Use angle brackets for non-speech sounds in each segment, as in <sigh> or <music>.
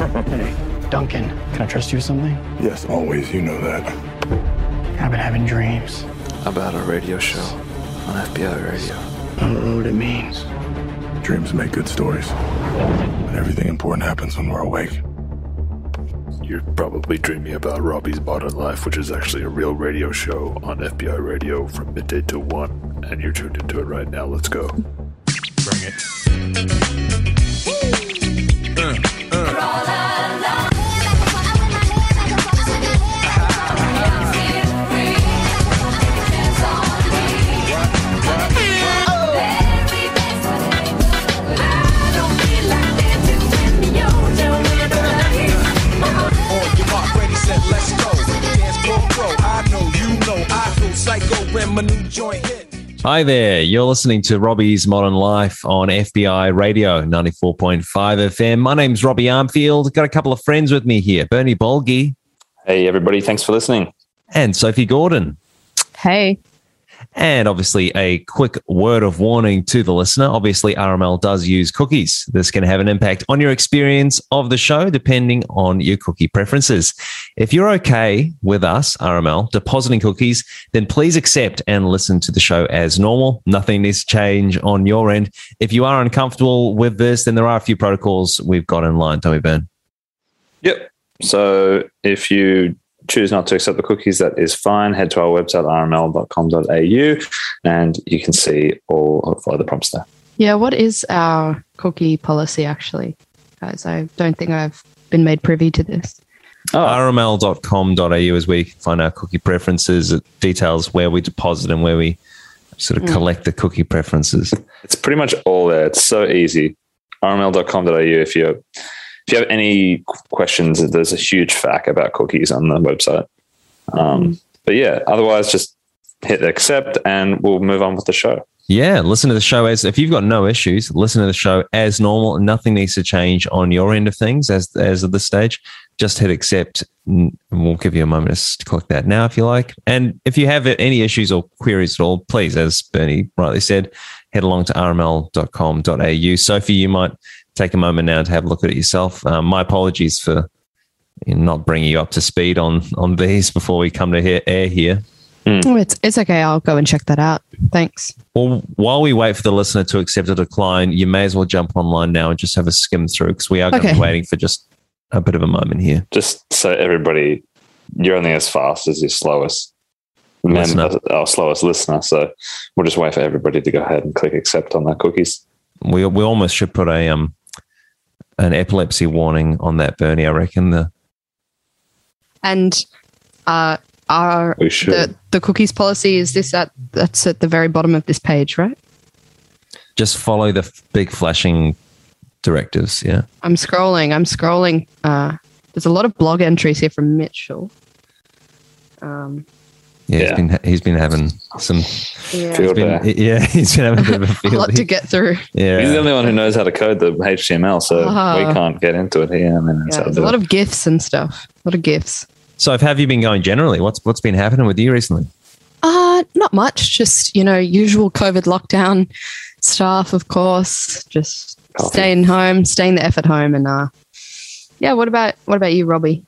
Hey, Duncan, can I trust you with something? Yes, always. You know that. I've been having dreams. About a radio show on FBI radio. I don't know what it means. Dreams make good stories. But everything important happens when we're awake. You're probably dreaming about Robbie's Modern Life, which is actually a real radio show on FBI radio from midday to 1. And you're tuned into it right now. Let's go. Bring it. Joint hit. Hi there. You're listening to Robbie's Modern Life on FBI Radio 94.5 FM. My name's Robbie Armfield. Got a couple of friends with me here Bernie Bolgi Hey, everybody. Thanks for listening. and Sophie Gordon. Hey. And obviously, a quick word of warning to the listener. Obviously, RML does use cookies. This can have an impact on your experience of the show, depending on your cookie preferences. If you're okay with us, RML, depositing cookies, then please accept and listen to the show as normal. Nothing needs to change on your end. If you are uncomfortable with this, then there are a few protocols we've got in line, we, Ben? Yep. So if you choose not to accept the cookies, that is fine. Head to our website, rml.com.au, and you can see all of the prompts there. Yeah, what is our cookie policy actually? Guys, I don't think I've been made privy to this. Oh, rml.com.au is where you can find our cookie preferences. It details where we deposit and where we sort of mm. collect the cookie preferences. it's pretty much all there. It's so easy. rml.com.au. If you if you have any questions, there's a huge fact about cookies on the website. Um, But yeah, otherwise, just hit accept, and we'll move on with the show. Yeah, listen to the show as if you've got no issues, listen to the show as normal. Nothing needs to change on your end of things as as of this stage. Just hit accept, and we'll give you a moment to click that now if you like. And if you have any issues or queries at all, please, as Bernie rightly said, head along to rml.com.au. Sophie, you might take a moment now to have a look at it yourself. Um, my apologies for not bringing you up to speed on on these before we come to hear, air here. Oh, it's it's okay. I'll go and check that out. Thanks. Well, while we wait for the listener to accept a decline, you may as well jump online now and just have a skim through because we are going to be waiting for just a bit of a moment here. Just so everybody, you're only as fast as your slowest Listener. member, our slowest listener. So we'll just wait for everybody to go ahead and click accept on their cookies. We we almost should put a um an epilepsy warning on that, Bernie. I reckon the And uh, our We should. the the cookies policy is this at that's at the very bottom of this page, right? just follow the f- big flashing directives. Yeah, I'm scrolling. I'm scrolling. Uh, there's a lot of blog entries here from Mitchell. Um, yeah. He's Yeah. been he's been having some. yeah, Field Been, day. yeah, <laughs> he's been having a bit of a a lot to get through. yeah, He's the only one who knows how to code the HTML, so Ah. we can't get into it here. I mean, Yeah, how to there's a lot it. of gifs and stuff. A lot of gifs. So, have you been going generally? What's what's been happening with you recently? Uh, not much. Just, you know, usual COVID lockdown stuff, of course. Just Coffee. staying home, staying the F at home. And uh, yeah, what about what about you, Robbie?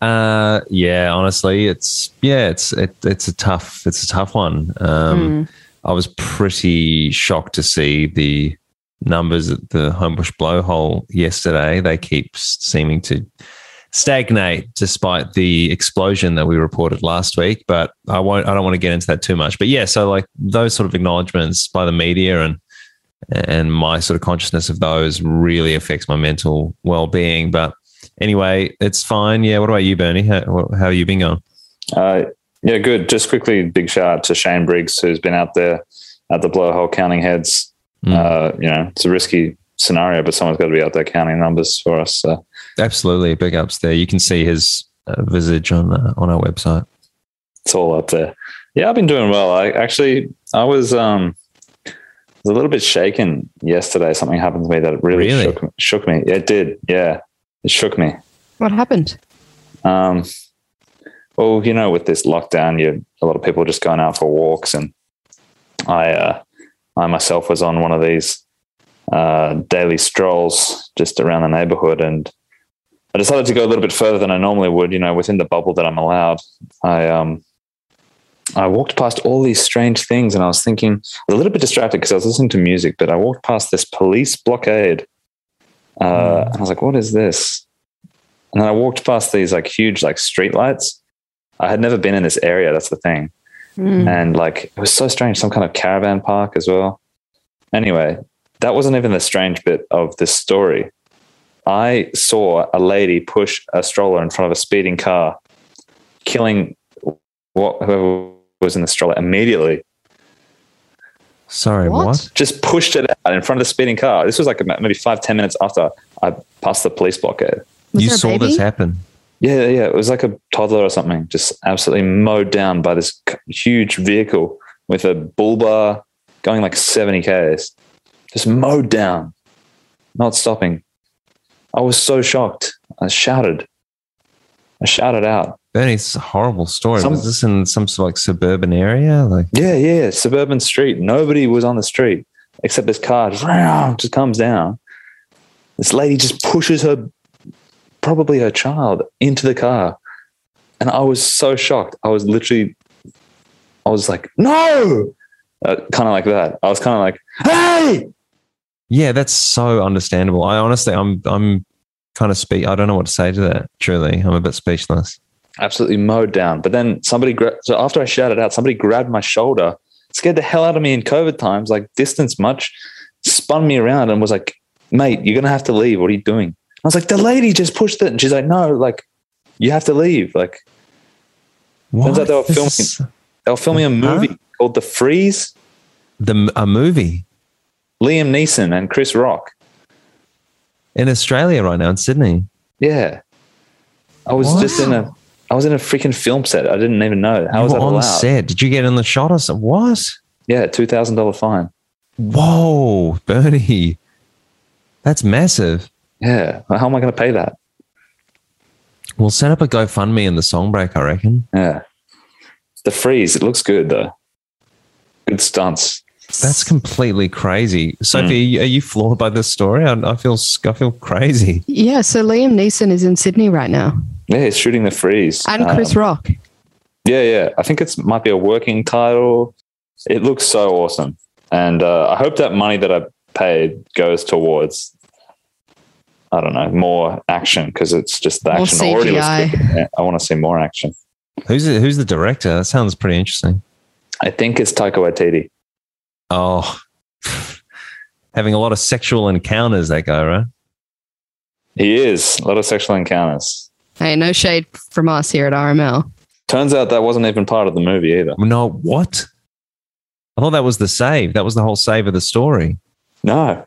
Uh, yeah, honestly, it's yeah, it's it, it's a tough it's a tough one. Um, I was pretty shocked to see the numbers at the Homebush blowhole yesterday. They keep seeming to stagnate despite the explosion that we reported last week. But I won't. I don't want to get into that too much. But yeah, so like those sort of acknowledgements by the media and and my sort of consciousness of those really affects my mental well being. But anyway, it's fine. Yeah. What about you, Bernie? How, how have you been going? Uh, yeah, good. Just quickly, big shout out to Shane Briggs, who's been out there at the blowhole counting heads. Mm. Uh, you know, it's a risky scenario, but someone's got to be out there counting numbers for us. So Absolutely, big ups there. You can see his uh, visage on uh, on our website. it's all up there. Yeah, I've been doing well. I actually, I was um, was a little bit shaken yesterday. Something happened to me that really, Really? shook. Shook me. It did. Yeah, it shook me. What happened? Um, well, you know, with this lockdown, you a lot of people just going out for walks, and I, uh, I myself was on one of these uh, daily strolls just around the neighborhood, and I decided to go a little bit further than I normally would, you know, within the bubble that I'm allowed. I um I walked past all these strange things and I was thinking, I was a little bit distracted because I was listening to music, but I walked past this police blockade. Uh, and I was like, what is this? And then I walked past these like huge like street lights. I had never been in this area, that's the thing. Mm. And like it was so strange, some kind of caravan park as well. Anyway, that wasn't even the strange bit of this story. I saw a lady push a stroller in front of a speeding car, killing what whoever was in the stroller immediately. Sorry, What? what? Just pushed it out in front of the speeding car. This was like maybe five ten minutes after I passed the police blockade. Was you saw baby? this happen. Yeah, yeah, it was like a toddler or something, just absolutely mowed down by this huge vehicle with a bull bar going like 70 k's, just mowed down, not stopping. I was so shocked. I shouted. I shouted out. Bernie, it's a horrible story. Some- was this in some sort of like suburban area? Like, Yeah, yeah, suburban street. Nobody was on the street except this car just, <laughs> just comes down. This lady just pushes her, probably her child, into the car. And I was so shocked. I was literally, I was like, no, uh, kind of like that. I was kind of like, hey, yeah, that's so understandable. I honestly, I'm, I'm kind of speak. I don't know what to say to that. Truly, I'm a bit speechless. Absolutely mowed down. But then somebody, gra- so after I shouted out, somebody grabbed my shoulder, scared the hell out of me in COVID times, like distance much, spun me around and was like, mate, you're going to have to leave. What are you doing? I was like, the lady just pushed it. And she's like, no, like, you have to leave. Like, Turns out they were filming- is they were filming a movie called The Freeze. the a movie Liam Neeson and Chris Rock. in Australia right now in Sydney. Yeah. I was just in a, I was in a freaking film set. I didn't even know. How you was were that on allowed? set. Did you get in the shot or something? What? Yeah, $2,000 fine. Whoa, Bernie, that's massive. Yeah. How am I going to pay that? We'll set up a GoFundMe in the song break. I reckon. Yeah. The freeze, it looks good though. Good stunts. That's completely crazy. Sophie, Hmm. are you floored by this story? I, I feel I feel crazy. Yeah, so Liam Neeson is in Sydney right now, Yeah, he's shooting the freeze. and Chris Um, Rock. Yeah, yeah. I think it's might be a working title. It looks so awesome. And uh, I hope that money that I paid goes towards I don't know, more action because it's just the More action already looks CGI. good. Yeah, I want to see more action. Who's the, who's the director? That sounds pretty interesting. I think it's Taika Waititi. Oh, <laughs> having a lot of sexual encounters. That guy, right? He is a lot of sexual encounters. Hey, no shade from us here at RML. Turns out that wasn't even part of the movie either. No, what? I thought that was the save. That was the whole save of the story. No,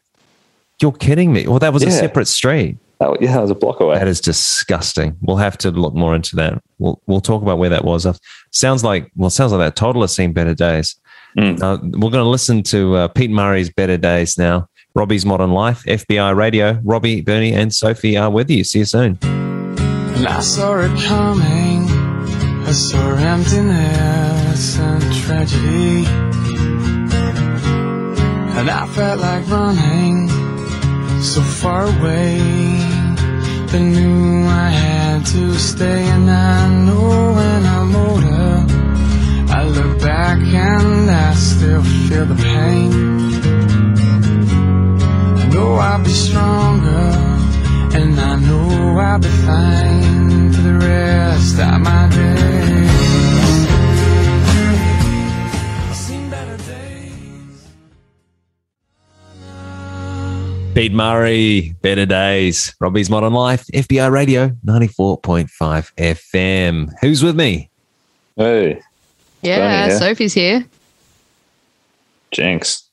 You're kidding me. Well, that was a separate street. that, yeah, that was a block away. That is disgusting. We'll have to look more into that. We'll we'll talk about where that was. Sounds like well, sounds like that toddler seen better days. Mm. Uh, we're going to listen to uh, Pete Murray's Better Days now. Robbie's Modern Life, FBI Radio. Robbie, Bernie, and Sophie are with you. See you soon. I saw it coming. I saw emptiness and tragedy. And I felt like running so far away. Then knew I had to stay. And I know when I'm older, I look back and I still feel the pain. I know I'll be stronger, and I know I'll be fine for the rest of my days. I've seen better days. Pete Murray, Better Days. Robbie's Modern Life, FBI Radio, 94.5 FM. Who's with me? Hey, Yeah. Sophie's here. Jinx.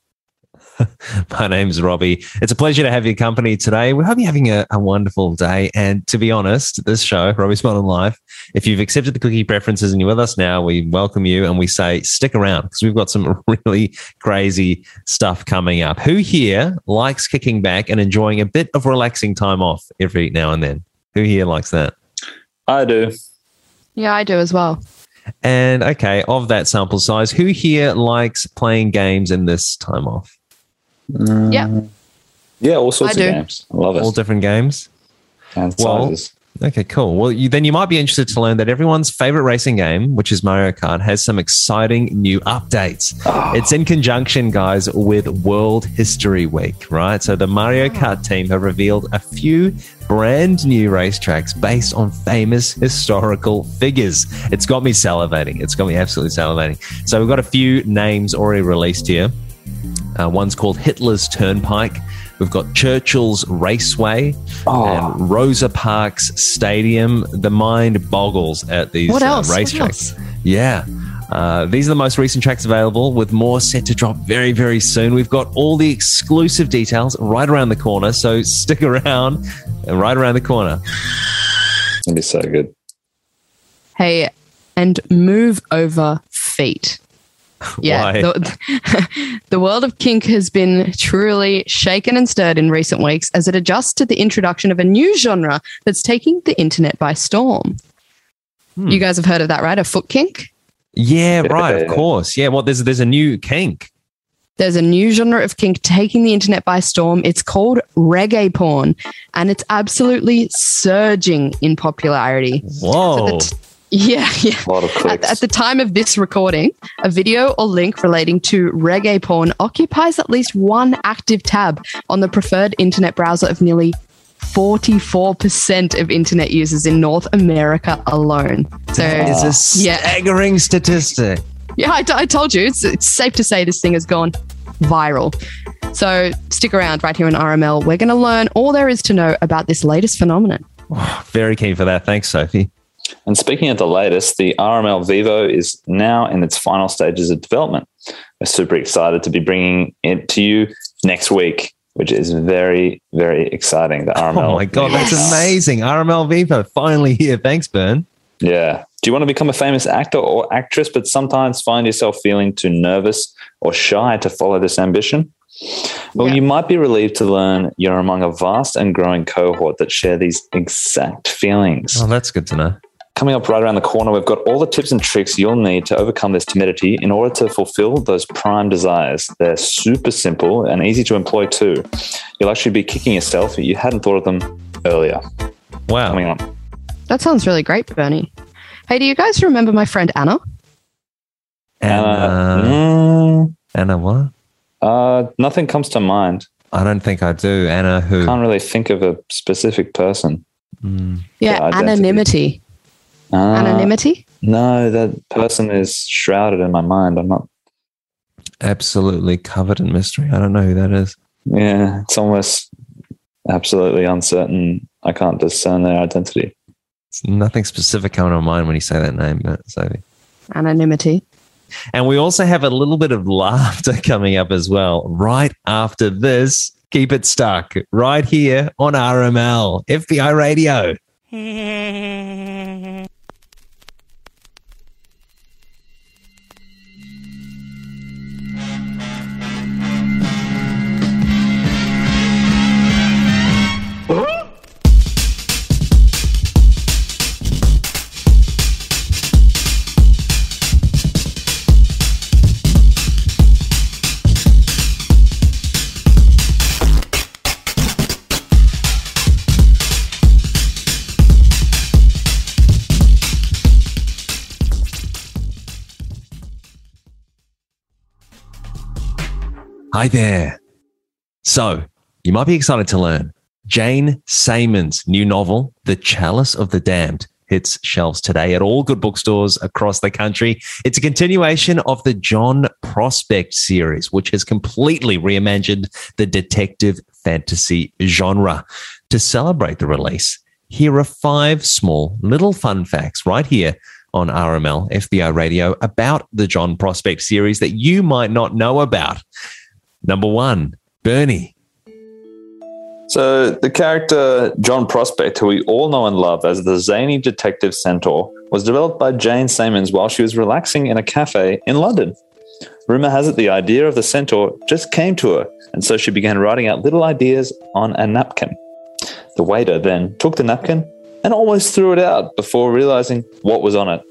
<laughs> My name's Robbie. It's a pleasure to have your company today. We hope you're having a, a wonderful day. And to be honest, this show, Robbie's Modern Life, if you've accepted the cookie preferences and you're with us now, we welcome you and we say stick around because we've got some <laughs> really crazy stuff coming up. Who here likes kicking back and enjoying a bit of relaxing time off every now and then? Who here likes that? I do. Yeah, I do as well. And okay, of that sample size, who here likes playing games in this time off? Uh, yeah. Yeah, all sorts I of do. games. I love it. All different games? and Well, sizes. Okay, cool. Well, you, then you might be interested to learn that everyone's favorite racing game, which is Mario Kart, has some exciting new updates. Ah. It's in conjunction, guys, with World History Week, right? So the Mario ah. Kart team have revealed a few brand new racetracks based on famous historical figures. It's got me salivating. It's got me absolutely salivating. So we've got a few names already released here. Uh, one's called Hitler's Turnpike. We've got Churchill's Raceway and Rosa Parks Stadium. The mind boggles at these What uh, else? What racetracks. else? Yeah. Uh, these are the most recent tracks available, with more set to drop very, very soon. We've got all the exclusive details right around the corner, so stick around and right around the corner. It'd be so good. Hey, and move over feet. <laughs> Yeah, Why? the, <laughs> the world of kink has been truly shaken and stirred in recent weeks as it adjusts to the introduction of a new genre that's taking the internet by storm. Hmm. You guys have heard of that, right? A foot kink? Yeah, right, of course. Yeah, well, there's there's a new kink. There's a new genre of kink taking the internet by storm. It's called reggae porn, and it's absolutely surging in popularity. Whoa. At the t- yeah, <laughs> yeah. A lot of At, clicks. at the time of this recording, a video or link relating to reggae porn occupies at least one active tab on the preferred internet browser of nearly 44% of internet users in North America alone. So, It's a yeah, staggering statistic. yeah, I, t- I told you, it's, it's safe to say this thing has gone viral. So, stick around right here in RML. We're going to learn all there is to know about this latest phenomenon. Very keen for that. Thanks, Sophie. And speaking of the latest, the RML Vivo is now in its final stages of development. We're super excited to be bringing it to you next week, which is very, very exciting. The RML. Oh my god, that's amazing. RML Vivo finally here. Thanks, Bern. Yeah. Do you want to become a famous actor or actress, but sometimes find yourself feeling too nervous or shy to follow this ambition? Well, Yeah. you might be relieved to learn you're among a vast and growing cohort that share these exact feelings. Oh, that's good to know. Coming up right around the corner, we've got all the tips and tricks you'll need to overcome this timidity in order to fulfill those prime desires. They're super simple and easy to employ too. You'll actually be kicking yourself if you hadn't thought of them earlier. Wow. Coming on. That sounds really great, Bernie. Hey, do you guys remember my friend Anna? Anna, mm, Anna, what? uh, nothing comes to mind. I don't think I do. Anna, who? Can't really think of a specific person. Mm. Yeah, Yeah, identity. anonymity. Uh, Anonymity? No, that person is shrouded in my mind. I'm not. absolutely covered in mystery. I don't know who that is. Yeah, it's almost absolutely uncertain. I can't discern their identity. It's nothing specific coming to mind when you say that name, Sophie. Anonymity. And we also have a little bit of laughter <laughs> coming up as well. Right after this, keep it stuck right here on RML, FBI Radio. <laughs> Hi there. So, you might be excited to learn Jane Simons' new novel, The Chalice of the Damned, hits shelves today at all good bookstores across the country. It's a continuation of the John Prospect series, which has completely reimagined the detective fantasy genre. To celebrate the release, here are five small little fun facts right here on RML FBI Radio about the John Prospect series that you might not know about. Number one, Bernie. So, the character John Prospect, who we all know and love as the zany detective centaur, was developed by Jane Simons while she was relaxing in a cafe in London. Rumor has it the idea of the centaur just came to her, and so she began writing out little ideas on a napkin. The waiter then took the napkin and almost threw it out before realizing what was on it.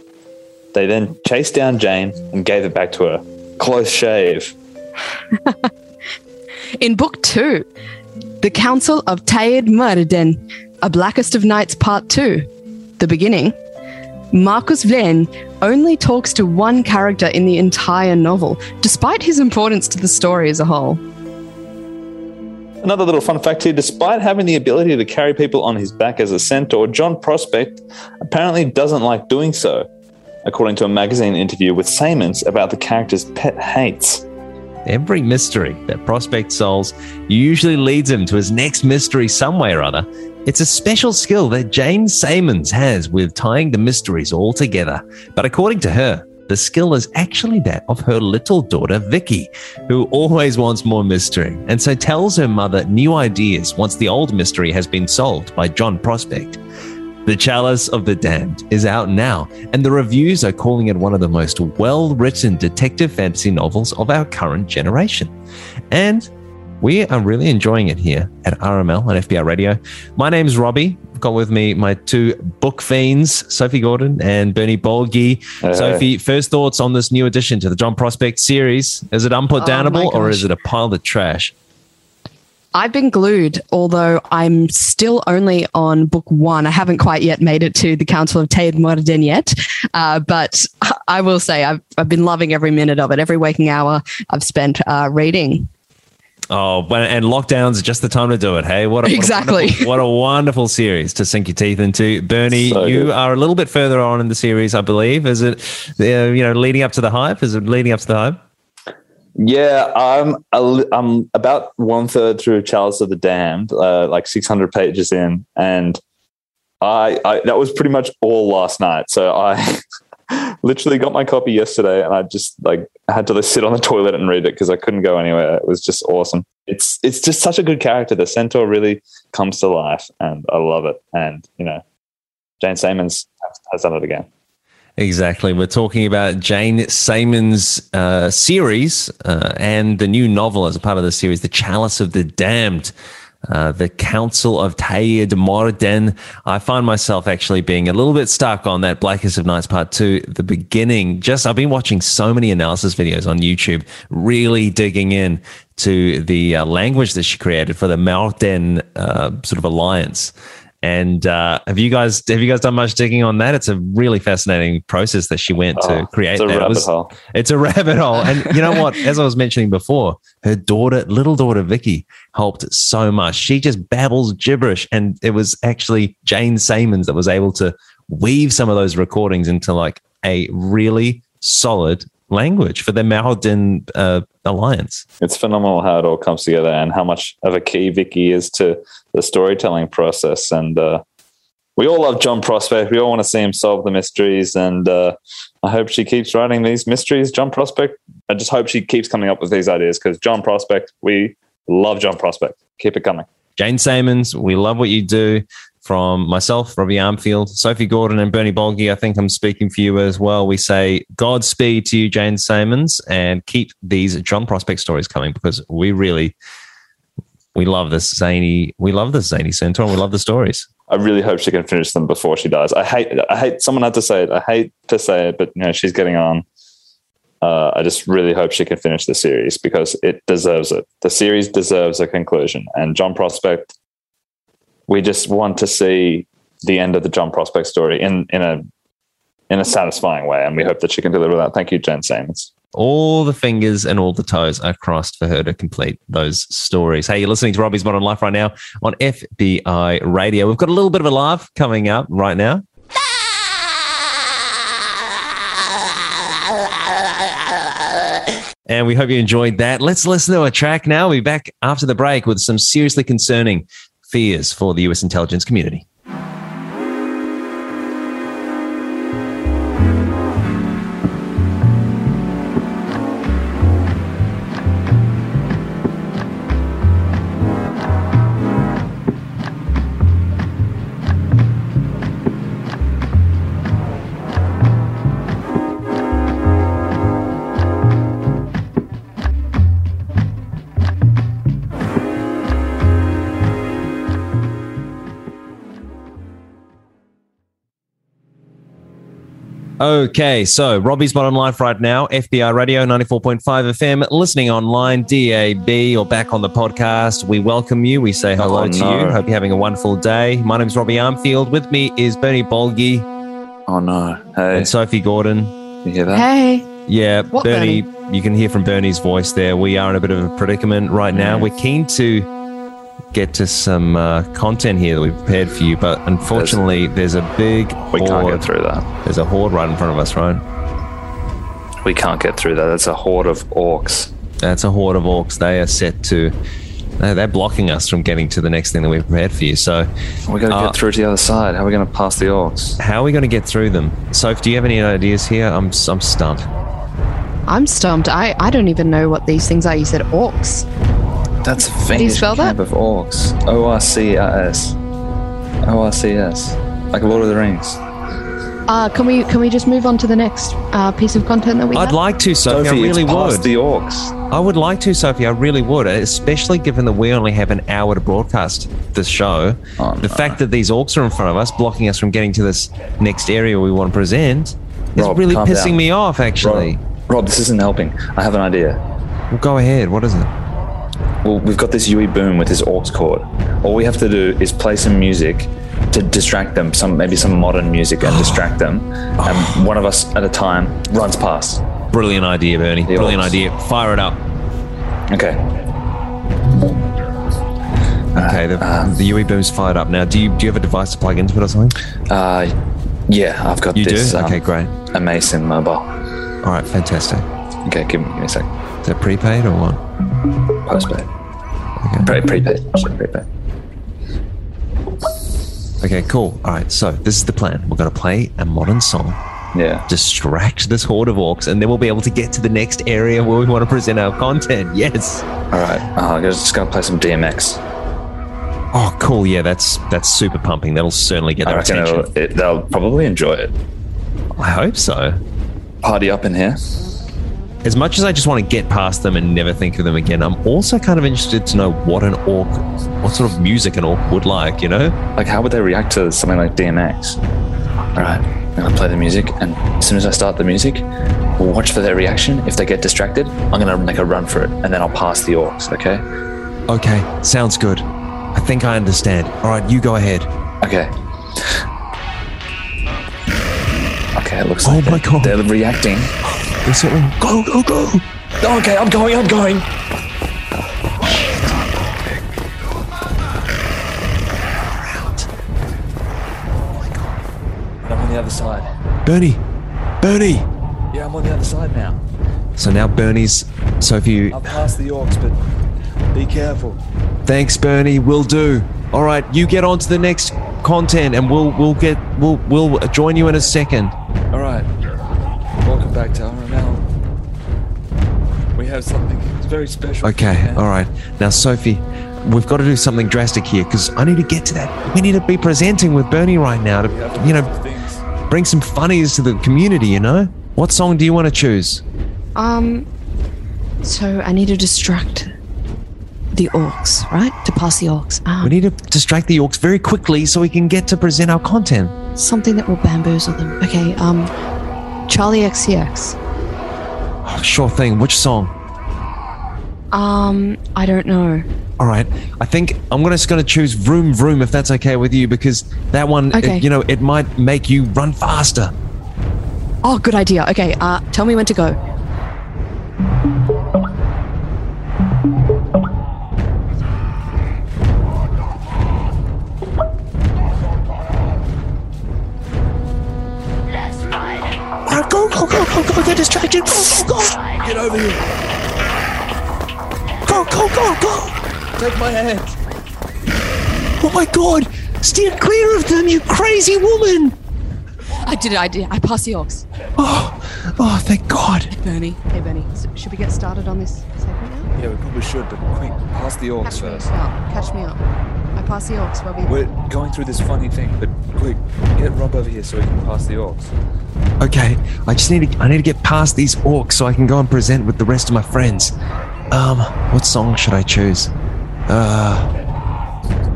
They then chased down Jane and gave it back to her. Close shave. <laughs> In book two, The Council of Tayed Morden A Blackest of Nights Part 2, the beginning, Marcus Vlen only talks to one character in the entire novel, despite his importance to the story as a whole. Another little fun fact here despite having the ability to carry people on his back as a centaur, John Prospect apparently doesn't like doing so, according to a magazine interview with Simons about the character's pet hates. Every mystery that Prospect solves usually leads him to his next mystery some way or other. It's a special skill that Jane Simons has with tying the mysteries all together. But according to her, the skill is actually that of her little daughter, Vicky, who always wants more mystery and so tells her mother new ideas once the old mystery has been solved by John Prospect. The Chalice of the Damned is out now, and the reviews are calling it one of the most well written detective fantasy novels of our current generation. And we are really enjoying it here at RML and FBI Radio. My name's Robbie. I've got with me my two book fiends, Sophie Gordon and Bernie Bolgi. Hey. Sophie, first thoughts on this new addition to the John Prospect series? Is it unputdownable Oh or is it a pile of trash? I've been glued, although I'm still only on book one. I haven't quite yet made it to the Council of Teid Morden yet. Uh, but <laughs> I will say I've, I've been loving every minute of it. Every waking hour I've spent uh, reading. Oh, and lockdowns just the time to do it. Hey, what a, Exactly. What a, wonderful, what a wonderful series to sink your teeth into. Bernie, So you good. are a little bit further on in the series, I believe. Is it, uh, you know, leading up to the hype? Is it leading up to the hype? Yeah, I'm a I'm about one third through Chalice of the Damned, uh, like 600 pages in, and I, I that was pretty much all last night. So I <laughs> literally got my copy yesterday, and I just like had to sit on the toilet and read it because I couldn't go anywhere. It was just awesome. It's it's just such a good character. The centaur really comes to life, and I love it. And you know, Jane Simons has, has done it again. Exactly. We're talking about Jane Simon's uh, series uh, and the new novel as a part of the series, The Chalice of the Damned. Uh, the Council of Tayed Morden. I find myself actually being a little bit stuck on that Blackest of Nights Part 2, the beginning. Just, I've been watching so many analysis videos on YouTube, really digging in to the uh, language that she created for the Morden uh, sort of alliance. And uh, have you guys have you guys done much digging on that? It's a really fascinating process that she went to Oh, create. it's a that. It rabbit was- hole. It's a <laughs> rabbit hole. And you know what? As I was mentioning before, her daughter, little daughter Vicky, helped so much. She just babbles gibberish, and it was actually Jane Simons that was able to weave some of those recordings into like a really solid language for the Mahaldin uh, alliance. it's phenomenal how it all comes together and how much of a key Vicky is to the storytelling process. And uh, we all love John Prospect. We all want to see him solve the mysteries. And uh, I hope she keeps writing these mysteries, John Prospect. I just hope she keeps coming up with these ideas because John Prospect, we love John Prospect. Keep it coming. Jane Simons, we love what you do. From myself, Robbie Armfield, Sophie Gordon, and Bernie Bolgi, I think I'm speaking for you as well. We say Godspeed to you, Jane Simons, and keep these John Prospect stories coming because we really, we love this zany, we love this zany centaur, and we love the stories. I really hope she can finish them before she dies. I hate, I hate. Someone had to say it. I hate to say it, but you know she's getting on. Uh, I just really hope she can finish the series because it deserves it. The series deserves a conclusion, and John Prospect. We just want to see the end of the John Prospect story in in a in a satisfying way, and we hope that she can deliver that. Thank you, Jen Simons. All the fingers and all the toes are crossed for her to complete those stories. Hey, you're listening to Robbie's Modern Life right now on FBI Radio. We've got a little bit of a laugh coming up right now. And we hope you enjoyed that. Let's listen to a track now. We'll be back after the break with some seriously concerning fears for the US intelligence community. Okay, so Robbie's Modern Life right now, FBI Radio 94.5 FM, listening online, DAB, or back on the podcast. We welcome you. We say hello Oh, to no. you. Hope you're having a wonderful day. My name's Robbie Armfield. With me is Bernie Bolgi Oh no! Hey, and Sophie Gordon. you hear that? Hey. Yeah, What, Bernie, you can hear from Bernie's voice there. We are in a bit of a predicament right now. We're keen to get to some uh, content here that we've prepared for you, but unfortunately, there's, a big We can't get through that. There's a horde right in front of us, right? We can't get through that. That's a horde of orcs. That's a horde of orcs. They are set to. They're they're blocking us from getting to the next thing that we've prepared for you. So, We got to Uh, get through to the other side. How are we going to pass the orcs? how are we going to get through them? Soph, do you have any ideas here? I'm I'm stumped. I'm stumped. I, I don't even know what these things are. You said orcs. That's a do you fiendish spell that? camp of orcs. O R C R S. O R C S. Like Lord of the Rings. Uh, can we can we just move on to the next uh, piece of content that we I'd have? like to, Sophie. Sophie, I really it's past would. the orcs. I would like to, Sophie. I really would, especially given that we only have an hour to broadcast this show. Oh, the no. fact that these orcs are in front of us, blocking us from getting to this next area we want to present, is Rob, really pissing down. me off. Actually, Rob, Rob, this isn't helping. I have an idea. well, go ahead. What is it? Well, we've got this UE Boom with this aux cord. All we have to do is play some music to distract them, some maybe some modern music and distract them. And <gasps> one of us at a time runs past. Brilliant idea, Bernie. The Brilliant idea. Fire it up. Okay. Okay, the, um, the UE boom's fired up now. Do you do you have a device to plug into it or something? Uh, yeah, I've got You this. do? um, Okay, great. Amazing mobile. All right, fantastic. Okay, give me, give me a sec. Is that prepaid or what? Postpaid. Okay. Pre- prepaid. Sorry, prepaid. Okay, cool. All right, so this is the plan. We're going to play a modern song, Yeah. distract this horde of orcs, and then we'll be able to get to the next area where we want to present our content. Yes. All right. Uh, I'm just gonna play some DMX. Oh, cool. Yeah, that's that's super pumping. That'll certainly get their reckon attention. it, they'll probably enjoy it. I hope so. Party up in here. As much as I just want to get past them and never think of them again, I'm also kind of interested to know what an orc, what sort of music an orc would like. You know? Like, how would they react to something like DMX? All right, I'm gonna play the music, and as soon as I start the music, we'll watch for their reaction. If they get distracted, I'm gonna make a run for it, and then I'll pass the orcs. Okay? Okay, sounds good. I think I understand. All right, you go ahead. Okay. Okay, it looks Oh like they're, they're reacting. There's something. Go, go, go! Okay, I'm going. I'm going. I'm on the other side. Bernie, Bernie. Yeah, I'm on the other side now. So now Bernie's. So if you passed the orcs, but be careful. thanks, Bernie, we'll do. All right, you get on to the next content, and we'll we'll get we'll we'll join you in a second. All right. Welcome back to RML. We have something very special. Okay, all right. Now, Sophie, we've got to do something drastic here because I need to get to that. We need to be presenting with Bernie right now to you know bring some funnies to the community. You know, what song do you want to choose? Um, so I need to distract the orcs, right? To pass the orcs. We Um, need to distract the orcs very quickly so we can get to present our content. something that will bamboozle them. Okay. Um, Charli XCX. Oh, sure thing. Which song? Um, I don't know. All right. I think I'm gonna just gonna choose Vroom Vroom if that's okay with you because that one, Okay. it, you know, it might make you run faster. Oh, good idea. Okay. Uh, tell me when to go. All right, go, go, go, go, go, get distracted. Go, go, go. Get over here. Go, go, go, go. Take my hand. Oh my god! Steer clear of them, you crazy woman! I did it. I did. I passed the orcs. Oh, oh, thank God. Bernie. Hey, Bernie. s- Should we get started on this segment now? Yeah, we probably should, but quick, pass the orcs Catch me first. up. Catch me up. I pass the orcs. Robbie. We're going through this funny thing, but quick, get Rob over here so we can pass the orcs. Okay, I just need to, I need to get past these orcs so I can go and present with the rest of my friends. Um, what song should I choose? Uh,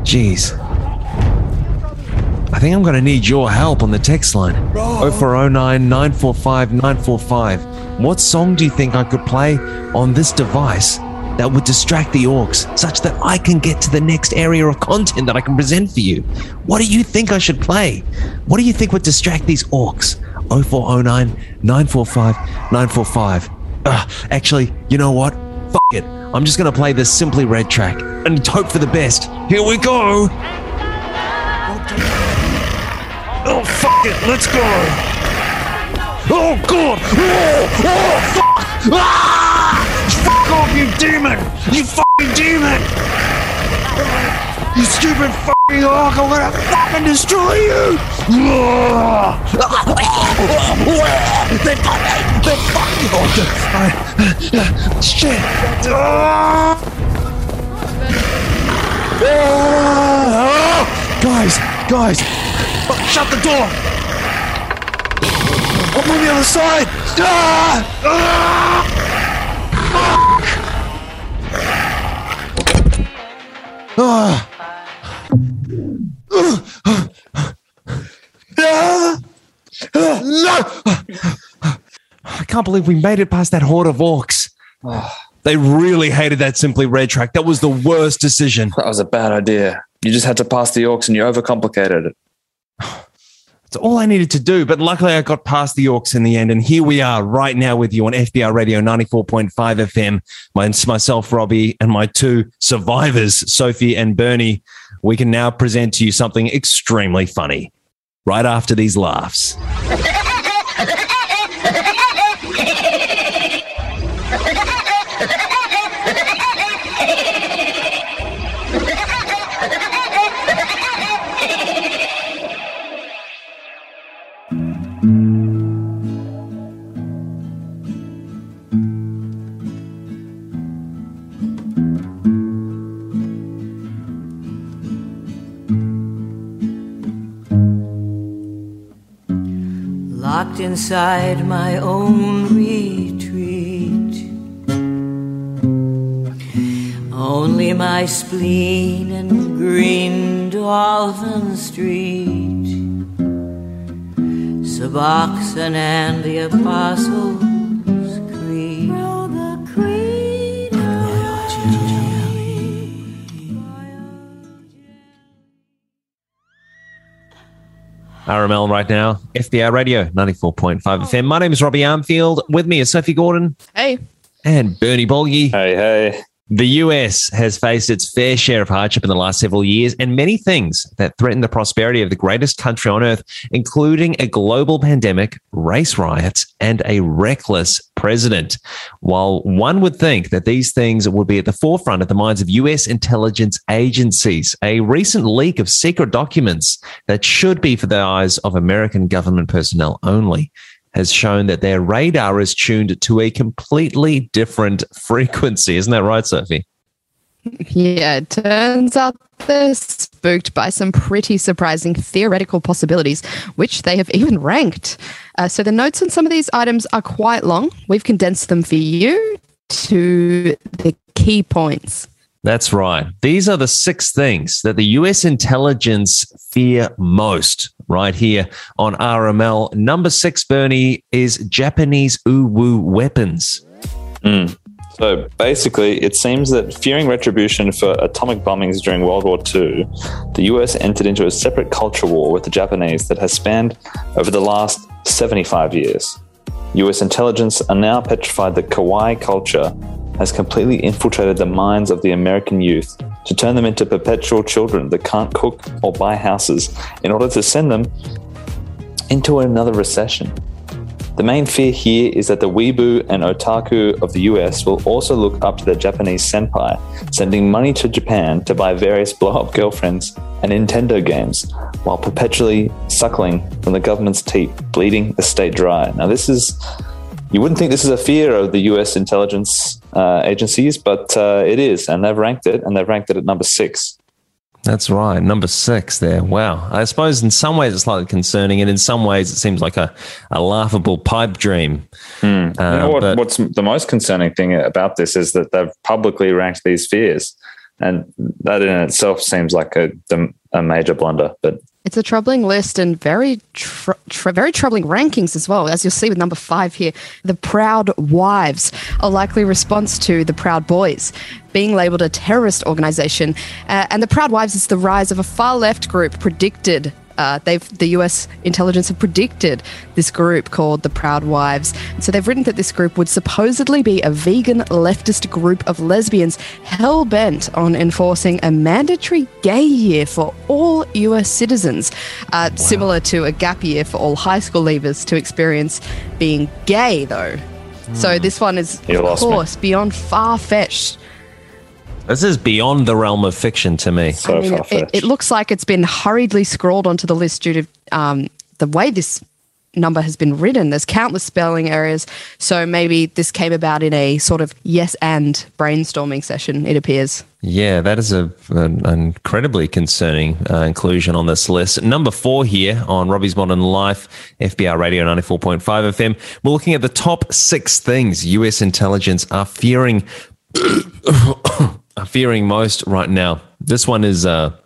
jeez. I think I'm going to need your help on the text line. 0409 945 945. What song do you think I could play on this device that would distract the orcs such that I can get to the next area of content that I can present for you? What do you think I should play? What do you think would distract these orcs? 0409 945 945. Ugh, actually, you know what? Fuck it. I'm just going to play this Simply Red track and hope for the best. Here we go. Oh, fuck it. Let's go. Oh, God. Oh, oh fuck. Ah! Fuck off, you demon. You fucking demon. You stupid fucking orc. I'm to fucking destroy you. They fucking, they fucking, oh, shit. Ah! Ah! Guys, guys, shut the door. I'm on the other side. Ah! Ah! Ah! No! I can't believe we made it past that horde of orcs. They really hated that Simply Red track. That was the worst decision. That was a bad idea. You just had to pass the orcs and you overcomplicated it. It's all I needed to do, but luckily I got past the orcs in the end. And here we are right now with you on FBR Radio 94.5 FM. My, myself, Robbie, and my two survivors, Sophie and Bernie. We can now present to you something extremely funny right after these laughs. <laughs> Locked inside my own retreat. Only my spleen and green dolphin street. Suboxone and the Apostles' Creed. RML right now, FBR Radio 94.5 FM. My name is Robbie Armfield. With me is Sophie Gordon Hey, and Bernie Bolgi. Hey, hey. The US has faced its fair share of hardship in the last several years and many things that threaten the prosperity of the greatest country on earth, including a global pandemic, race riots, and a reckless president. While one would think that these things would be at the forefront of the minds of US intelligence agencies, a recent leak of secret documents that should be for the eyes of American government personnel only has shown that their radar is tuned to a completely different <laughs> frequency. Isn't that right, Sophie? Yeah, it turns out they're spooked by some pretty surprising theoretical possibilities, which they have even ranked. Uh, so the notes on some of these items are quite long. We've condensed them for you to the key points. That's right. These are the six things that the US intelligence fear most right here on RML. Number six, Bernie, is Japanese uwu weapons. Hmm. So basically, it seems that fearing retribution for atomic bombings during World War II, the US entered into a separate culture war with the Japanese that has spanned over the last 75 years. US intelligence are now petrified that kawaii culture has completely infiltrated the minds of the American youth to turn them into perpetual children that can't cook or buy houses in order to send them into another recession. The main fear here is that the weeaboo and otaku of the US will also look up to their Japanese senpai, sending money to Japan to buy various blow up girlfriends and Nintendo games, while perpetually suckling from the government's teat, bleeding the state dry. Now, this is, you wouldn't think this is a fear of the US intelligence uh, agencies, but uh, it is, and they've ranked it, and they've ranked it at number six. That's right. Number six there. Wow. I suppose in some ways it's slightly concerning, and in some ways it seems like a, a laughable pipe dream. Uh, you know what, but- what's the most concerning thing about this is that they've publicly ranked these fears, and that in itself seems like a, a major blunder. But It's a troubling list and very, tr- tr- very troubling rankings as well. As you'll see with number five here, the Proud Wives, a likely response to the Proud Boys being labeled a terrorist organization. Uh, and the Proud Wives is the rise of a far left group predicted uh, they've the U.S. intelligence have predicted this group called the Proud Wives. So they've written that this group would supposedly be a vegan leftist group of lesbians hell bent on enforcing a mandatory gay year for all U.S. citizens, uh, similar to a gap year for all high school leavers to experience being gay, though. So this one is, You of lost me. course, beyond far fetched. This is beyond the realm of fiction to me. So I mean, it, it looks like it's been hurriedly scrawled onto the list due to um, the way this number has been written. There's countless spelling errors. So maybe this came about in a sort of yes and brainstorming session, it appears. Yeah, that is a, an incredibly concerning uh, inclusion on this list. Number four here on Robbie's Modern Life, FBi Radio 94.5 FM. We're looking at the top six things US intelligence are fearing <coughs> are fearing most right now. This one is uh,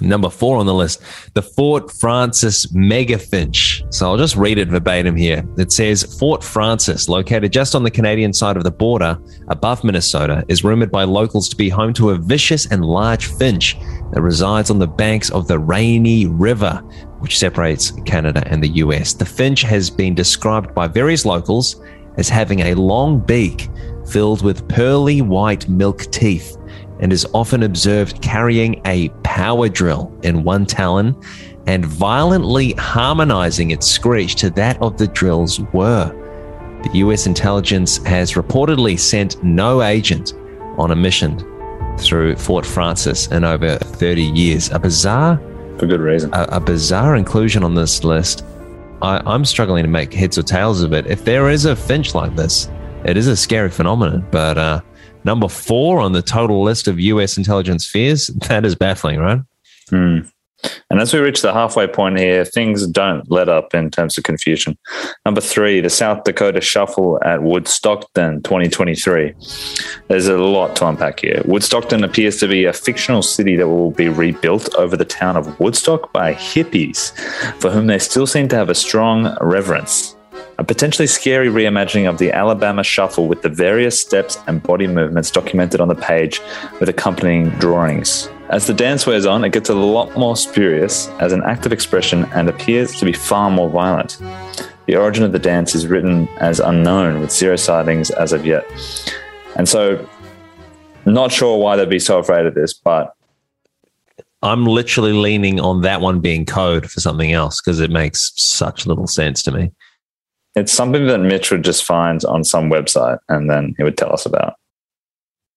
number four on the list, the Fort Frances megafinch. So I'll just read it verbatim here. It says Fort Frances, located just on the Canadian side of the border above Minnesota, is rumored by locals to be home to a vicious and large finch that resides on the banks of the Rainy River, which separates Canada and the US. The finch has been described by various locals as having a long beak filled with pearly white milk teeth and is often observed carrying a power drill in one talon and violently harmonizing its screech to that of the drill's whir. The US intelligence has reportedly sent no agent on a mission through Fort Frances in over 30 years. A bizarre, for good reason. a, a bizarre inclusion on this list. I, I'm struggling to make heads or tails of it. If there is a finch like this, it is a scary phenomenon. But uh, number four on the total list of US intelligence fears, <laughs> that is baffling, right? Hmm. And as we reach the halfway point here, things don't let up in terms of confusion. Number three, the South Dakota Shuffle at Woodstockton 2023. There's a lot to unpack here. Woodstockton appears to be a fictional city that will be rebuilt over the town of Woodstock by hippies, for whom they still seem to have a strong reverence. A potentially scary reimagining of the Alabama Shuffle with the various steps and body movements documented on the page with accompanying drawings. As the dance wears on, it gets a lot more spurious as an act of expression and appears to be far more violent. The origin of the dance is written as unknown, with zero sightings as of yet. And so, not sure why they'd be so afraid of this, but I'm literally leaning on that one being code for something else because it makes such little sense to me. It's something that Mitch would just find on some website and then he would tell us about.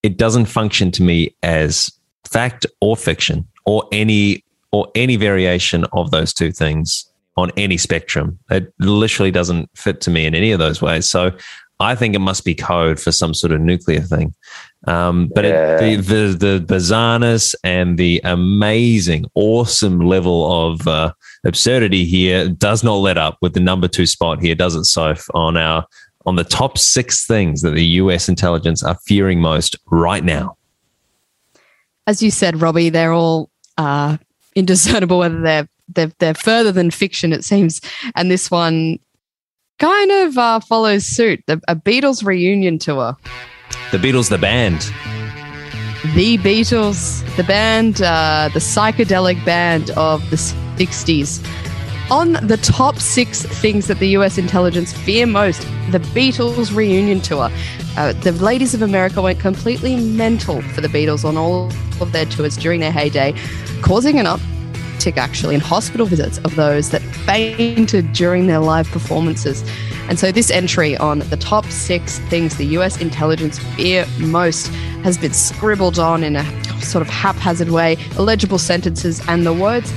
It doesn't function to me as fact or fiction or any or any variation of those two things on any spectrum. It literally doesn't fit to me in any of those ways. So I think it must be code for some sort of nuclear thing. Um, but Yeah. it, the, the the bizarreness and the amazing, awesome level of uh, absurdity here does not let up with the number two spot here, does it? So on our on the top six things that the U.S. intelligence are fearing most right now. As you said, Robbie, they're all uh, indiscernible whether they're, they're they're further than fiction, it seems. And this one kind of uh, follows suit. The, a Beatles reunion tour. The Beatles, the band. The Beatles, the band, uh, the psychedelic band of the 60s. On the top six things that the US intelligence fear most, the Beatles reunion tour. Uh, the ladies of America went completely mental for the Beatles on all of their tours during their heyday, causing an uptick actually in hospital visits of those that fainted during their live performances. And so this entry on the top six things the US intelligence fear most has been scribbled on in a sort of haphazard way, illegible sentences, and the words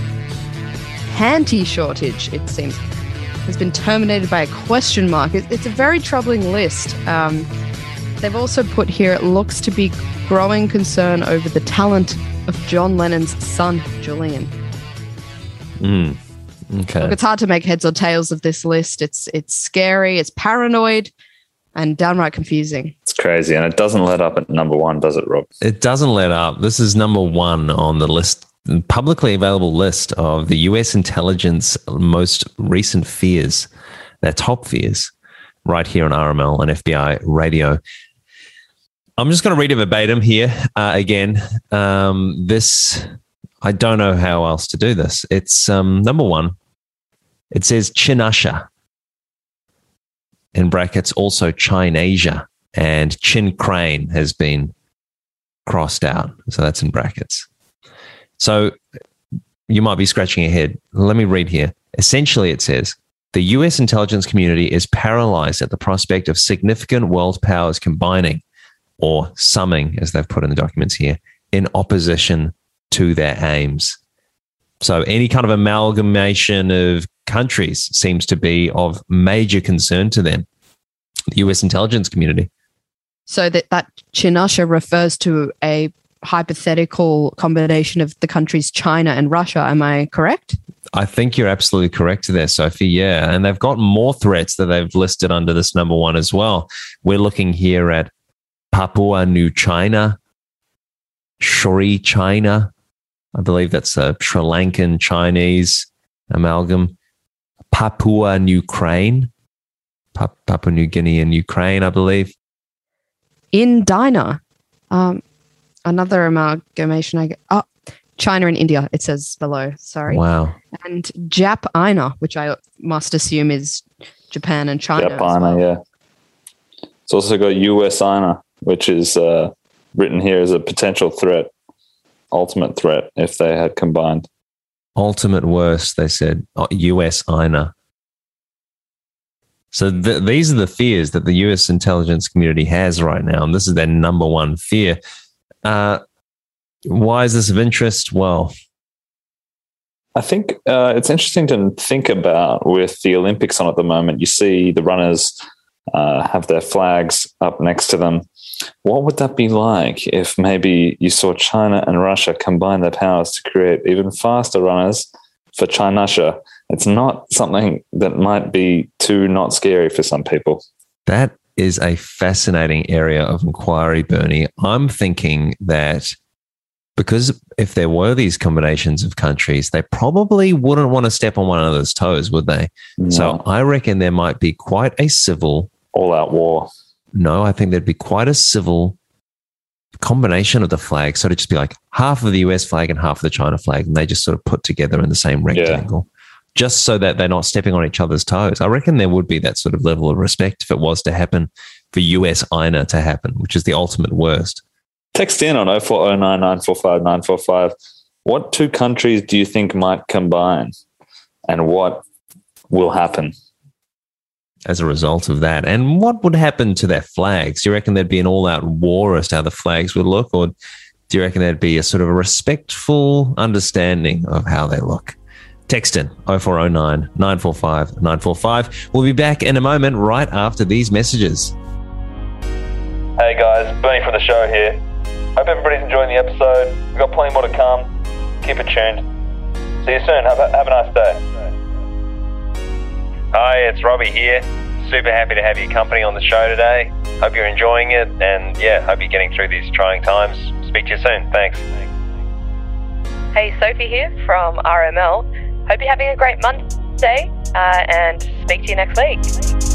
panty shortage, it seems, has been terminated by a question mark. It's a very troubling list. Um, they've also put here it looks to be growing concern over the talent of John Lennon's son, Julian. Mm. Okay. Look, it's hard to make heads or tails of this list. It's it's scary, it's paranoid, and downright confusing. It's crazy. And it doesn't let up at number one, does it, Rob? It doesn't let up. This is number one on the list publicly available list of the US intelligence most recent fears, their top fears, right here on RML and FBI radio. I'm just going to read it verbatim here uh, again. Um, this, I don't know how else to do this. It's um, number one, it says Chinasha in brackets, also Chinasia, and Chin Crane has been crossed out. So that's in brackets. So you might be scratching your head. Let me read here. Essentially, it says the US intelligence community is paralyzed at the prospect of significant world powers combining or summing, as they've put in the documents here, in opposition to their aims. So any kind of amalgamation of countries seems to be of major concern to them, the US intelligence community. So that that Chinasha refers to a hypothetical combination of the countries China and Russia. Am I correct? I think you're absolutely correct there, Sophie. Yeah. And they've got more threats that they've listed under this number one as well. We're looking here at Papua New China, Shuri China. I believe that's a Sri Lankan Chinese amalgam. Papua New Ukraine, Papua New Guinea and Ukraine, I believe. Indina, um, another amalgamation. I get. Oh, China and India. It says below. Sorry. Wow. And Jap Ina, which I must assume is Japan and China. Jap Ina, well. yeah. It's also got US Ina, which is uh, written here as a potential threat, ultimate threat if they had combined. Ultimate worst, they said. US INA. So th- these are the fears that the US intelligence community has right now. And this is their number one fear. Uh, why is this of interest? Well, I think uh, it's interesting to think about with the Olympics on at the moment. You see the runners uh, have their flags up next to them. What would that be like if maybe you saw China and Russia combine their powers to create even faster runners for Chinasha? It's not something that might be too not scary for some people. That is a fascinating area of inquiry, Bernie. I'm thinking that because if there were these combinations of countries, they probably wouldn't want to step on one another's toes, would they? No. So I reckon there might be quite a civil all out war. No, I think there'd be quite a civil combination of the flags. So it'd just be like half of the US flag and half of the China flag, and they just sort of put together in the same rectangle. Yeah. Just so that they're not stepping on each other's toes. I reckon there would be that sort of level of respect if it was to happen for US INA to happen, which is the ultimate worst. Text in on 0409945945. What two countries do you think might combine and what will happen? as a result of that. And what would happen to their flags? Do you reckon there'd be an all out war as to how the flags would look? Or do you reckon there'd be a sort of a respectful understanding of how they look? Text in 0409 945 945. We'll be back in a moment right after these messages. Hey guys, Bernie from the show here. Hope everybody's enjoying the episode. We've got plenty more to come. Keep it tuned. See you soon. Have a, have a nice day. Hi, it's Robbie here. Super happy to have your company on the show today. Hope you're enjoying it, and yeah, hope you're getting through these trying times. Speak to you soon. Thanks. Hey, Sophie here from RML. Hope you're having a great Monday, uh, and speak to you next week.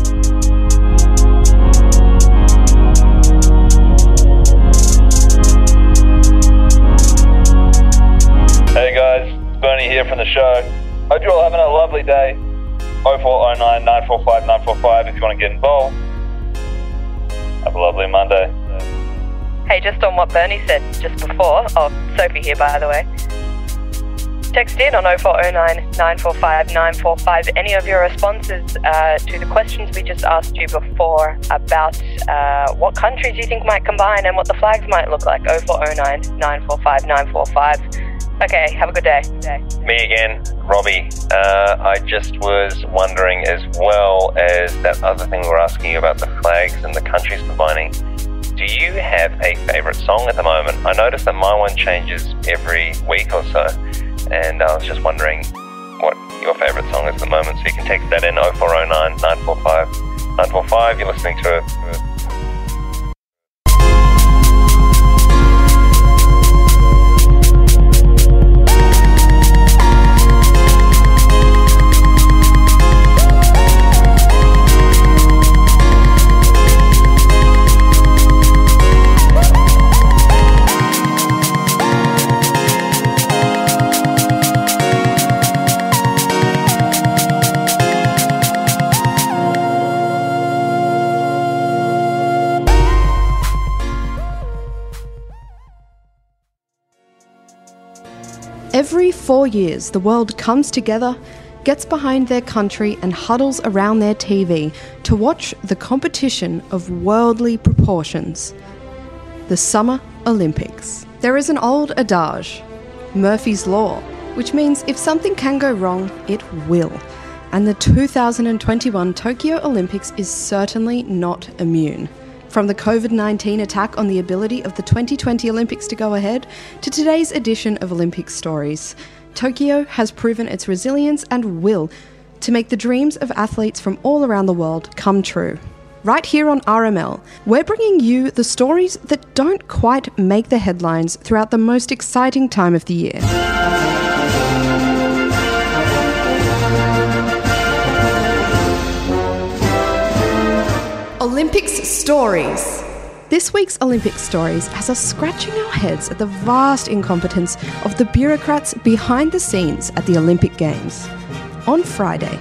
Here from the show. Hope you're all having a lovely day. 0409 945 945 if you want to get involved. Have a lovely Monday. Hey, just on what Bernie said just before, oh, Sophie here, by the way. Text in on 0409 945 945 any of your responses uh, to the questions we just asked you before about uh, what countries you think might combine and what the flags might look like. 0409 945 945. Okay, have a good day. Me again, Robbie. Uh, I just was wondering, as well as that other thing we are asking about the flags and the countries combining, do you have a favourite song at the moment? I notice that my one changes every week or so, and I was just wondering what your favourite song is at the moment. So you can text that in 0409 945 945. You're listening to it. Every four years, the world comes together, gets behind their country, and huddles around their TV to watch the competition of worldly proportions the Summer Olympics. There is an old adage, Murphy's Law, which means if something can go wrong, it will. And the 2021 Tokyo Olympics is certainly not immune. From the COVID 19 attack on the ability of the 2020 Olympics to go ahead to today's edition of Olympic Stories, Tokyo has proven its resilience and will to make the dreams of athletes from all around the world come true. Right here on RML, we're bringing you the stories that don't quite make the headlines throughout the most exciting time of the year. Olympics Stories. This week's Olympic Stories has us scratching our heads at the vast incompetence of the bureaucrats behind the scenes at the Olympic Games. On Friday,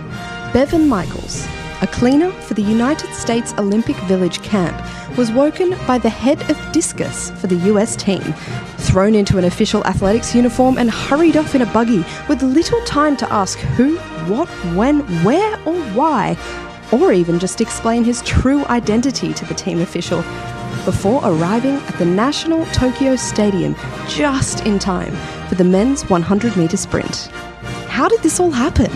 Bevan Michaels, a cleaner for the United States Olympic Village camp, was woken by the head of discus for the US team, thrown into an official athletics uniform, and hurried off in a buggy with little time to ask who, what, when, where, or why, or even just explain his true identity to the team official before arriving at the National Tokyo Stadium just in time for the men's 100 metre sprint. How did this all happen?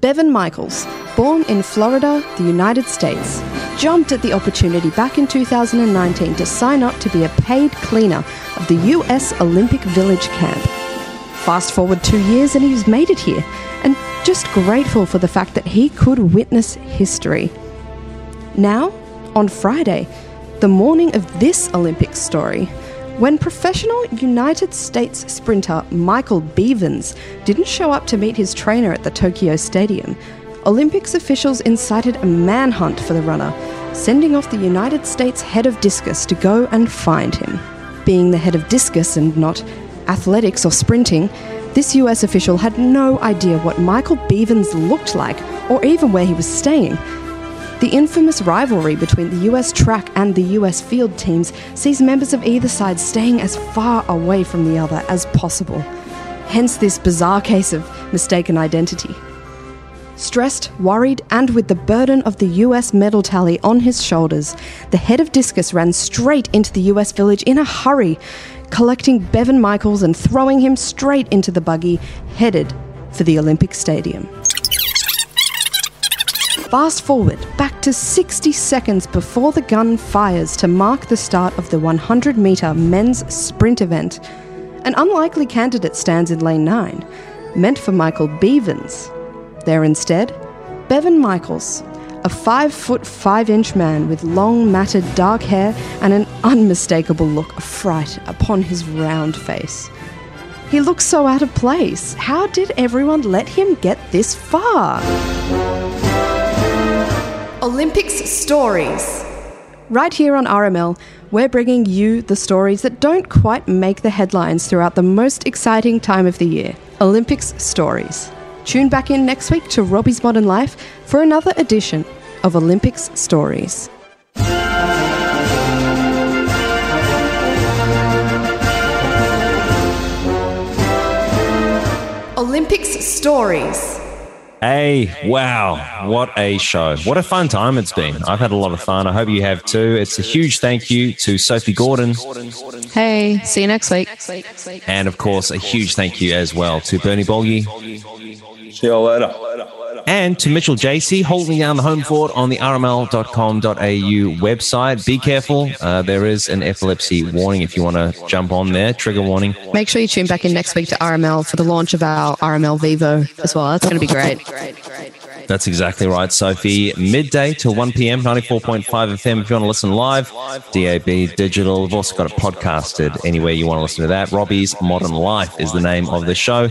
Bevan Michaels, born in Florida, the United States, jumped at the opportunity back in 2019 to sign up to be a paid cleaner of the US Olympic Village camp. Fast forward two years and he's made it here, just grateful for the fact that he could witness history. Now, on Friday, the morning of this Olympic story, when professional United States sprinter Michael Bevans didn't show up to meet his trainer at the Tokyo Stadium, Olympics officials incited a manhunt for the runner, sending off the United States head of discus to go and find him. Being the head of discus and not athletics or sprinting, this US official had no idea what Michael Bevans looked like or even where he was staying. The infamous rivalry between the US track and the US field teams sees members of either side staying as far away from the other as possible. Hence, this bizarre case of mistaken identity. Stressed, worried, and with the burden of the US medal tally on his shoulders, the head of discus ran straight into the US village in a hurry, collecting Bevan Michaels and throwing him straight into the buggy, headed for the Olympic Stadium. Fast forward back to 60 seconds before the gun fires to mark the start of the 100 metre men's sprint event. An unlikely candidate stands in lane 9, meant for Michael Bevans. There instead, Bevan Michaels, a 5 foot 5 inch man with long matted dark hair and an unmistakable look of fright upon his round face. He looks so out of place. How did everyone let him get this far? Olympics Stories. Right here on RML, we're bringing you the stories that don't quite make the headlines throughout the most exciting time of the year Olympics Stories. Tune back in next week to Robbie's Modern Life for another edition of Olympics Stories. Olympics Stories. Hey, wow, what a show. What a fun time it's been. I've had a lot of fun. I hope you have too. It's a huge thank you to Sophie Gordon. Hey, see you next week. And of course, a huge thank you as well to Bernie Bolgi. See you later. And to Mitchell JC holding down the home fort on the rml.com.au website. Be careful. Uh, there is an epilepsy warning if you want to jump on there. Trigger warning. Make sure you tune back in next week to RML for the launch of our RML Vivo as well. That's going to be great. That's exactly right, Sophie. Midday till 1 p.m., 94.5 FM if you want to listen live. DAB Digital. We've also got it podcasted anywhere you want to listen to that. Robbie's Modern Life is the name of the show.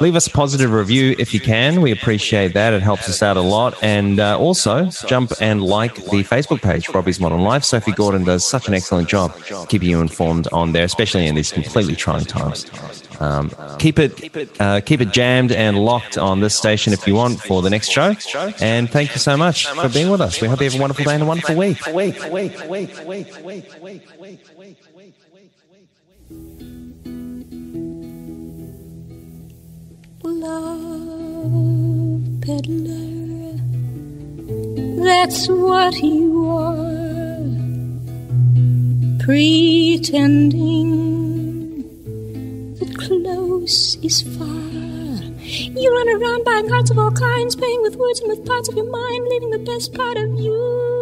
Leave us a positive review if you can. We appreciate that. It helps us out a lot. And uh, also jump and like the Facebook page, Robbie's Modern Life. Sophie Gordon does such an excellent job keeping you informed on there, especially in these completely trying times. Um, keep it uh, keep it jammed and locked on this station if you want for the next show. And thank you so much for being with us. We hope you have a wonderful day and a wonderful week. love peddler. That's what you are, pretending close is far. You run around buying hearts of all kinds, playing with words and with parts of your mind, leaving the best part of you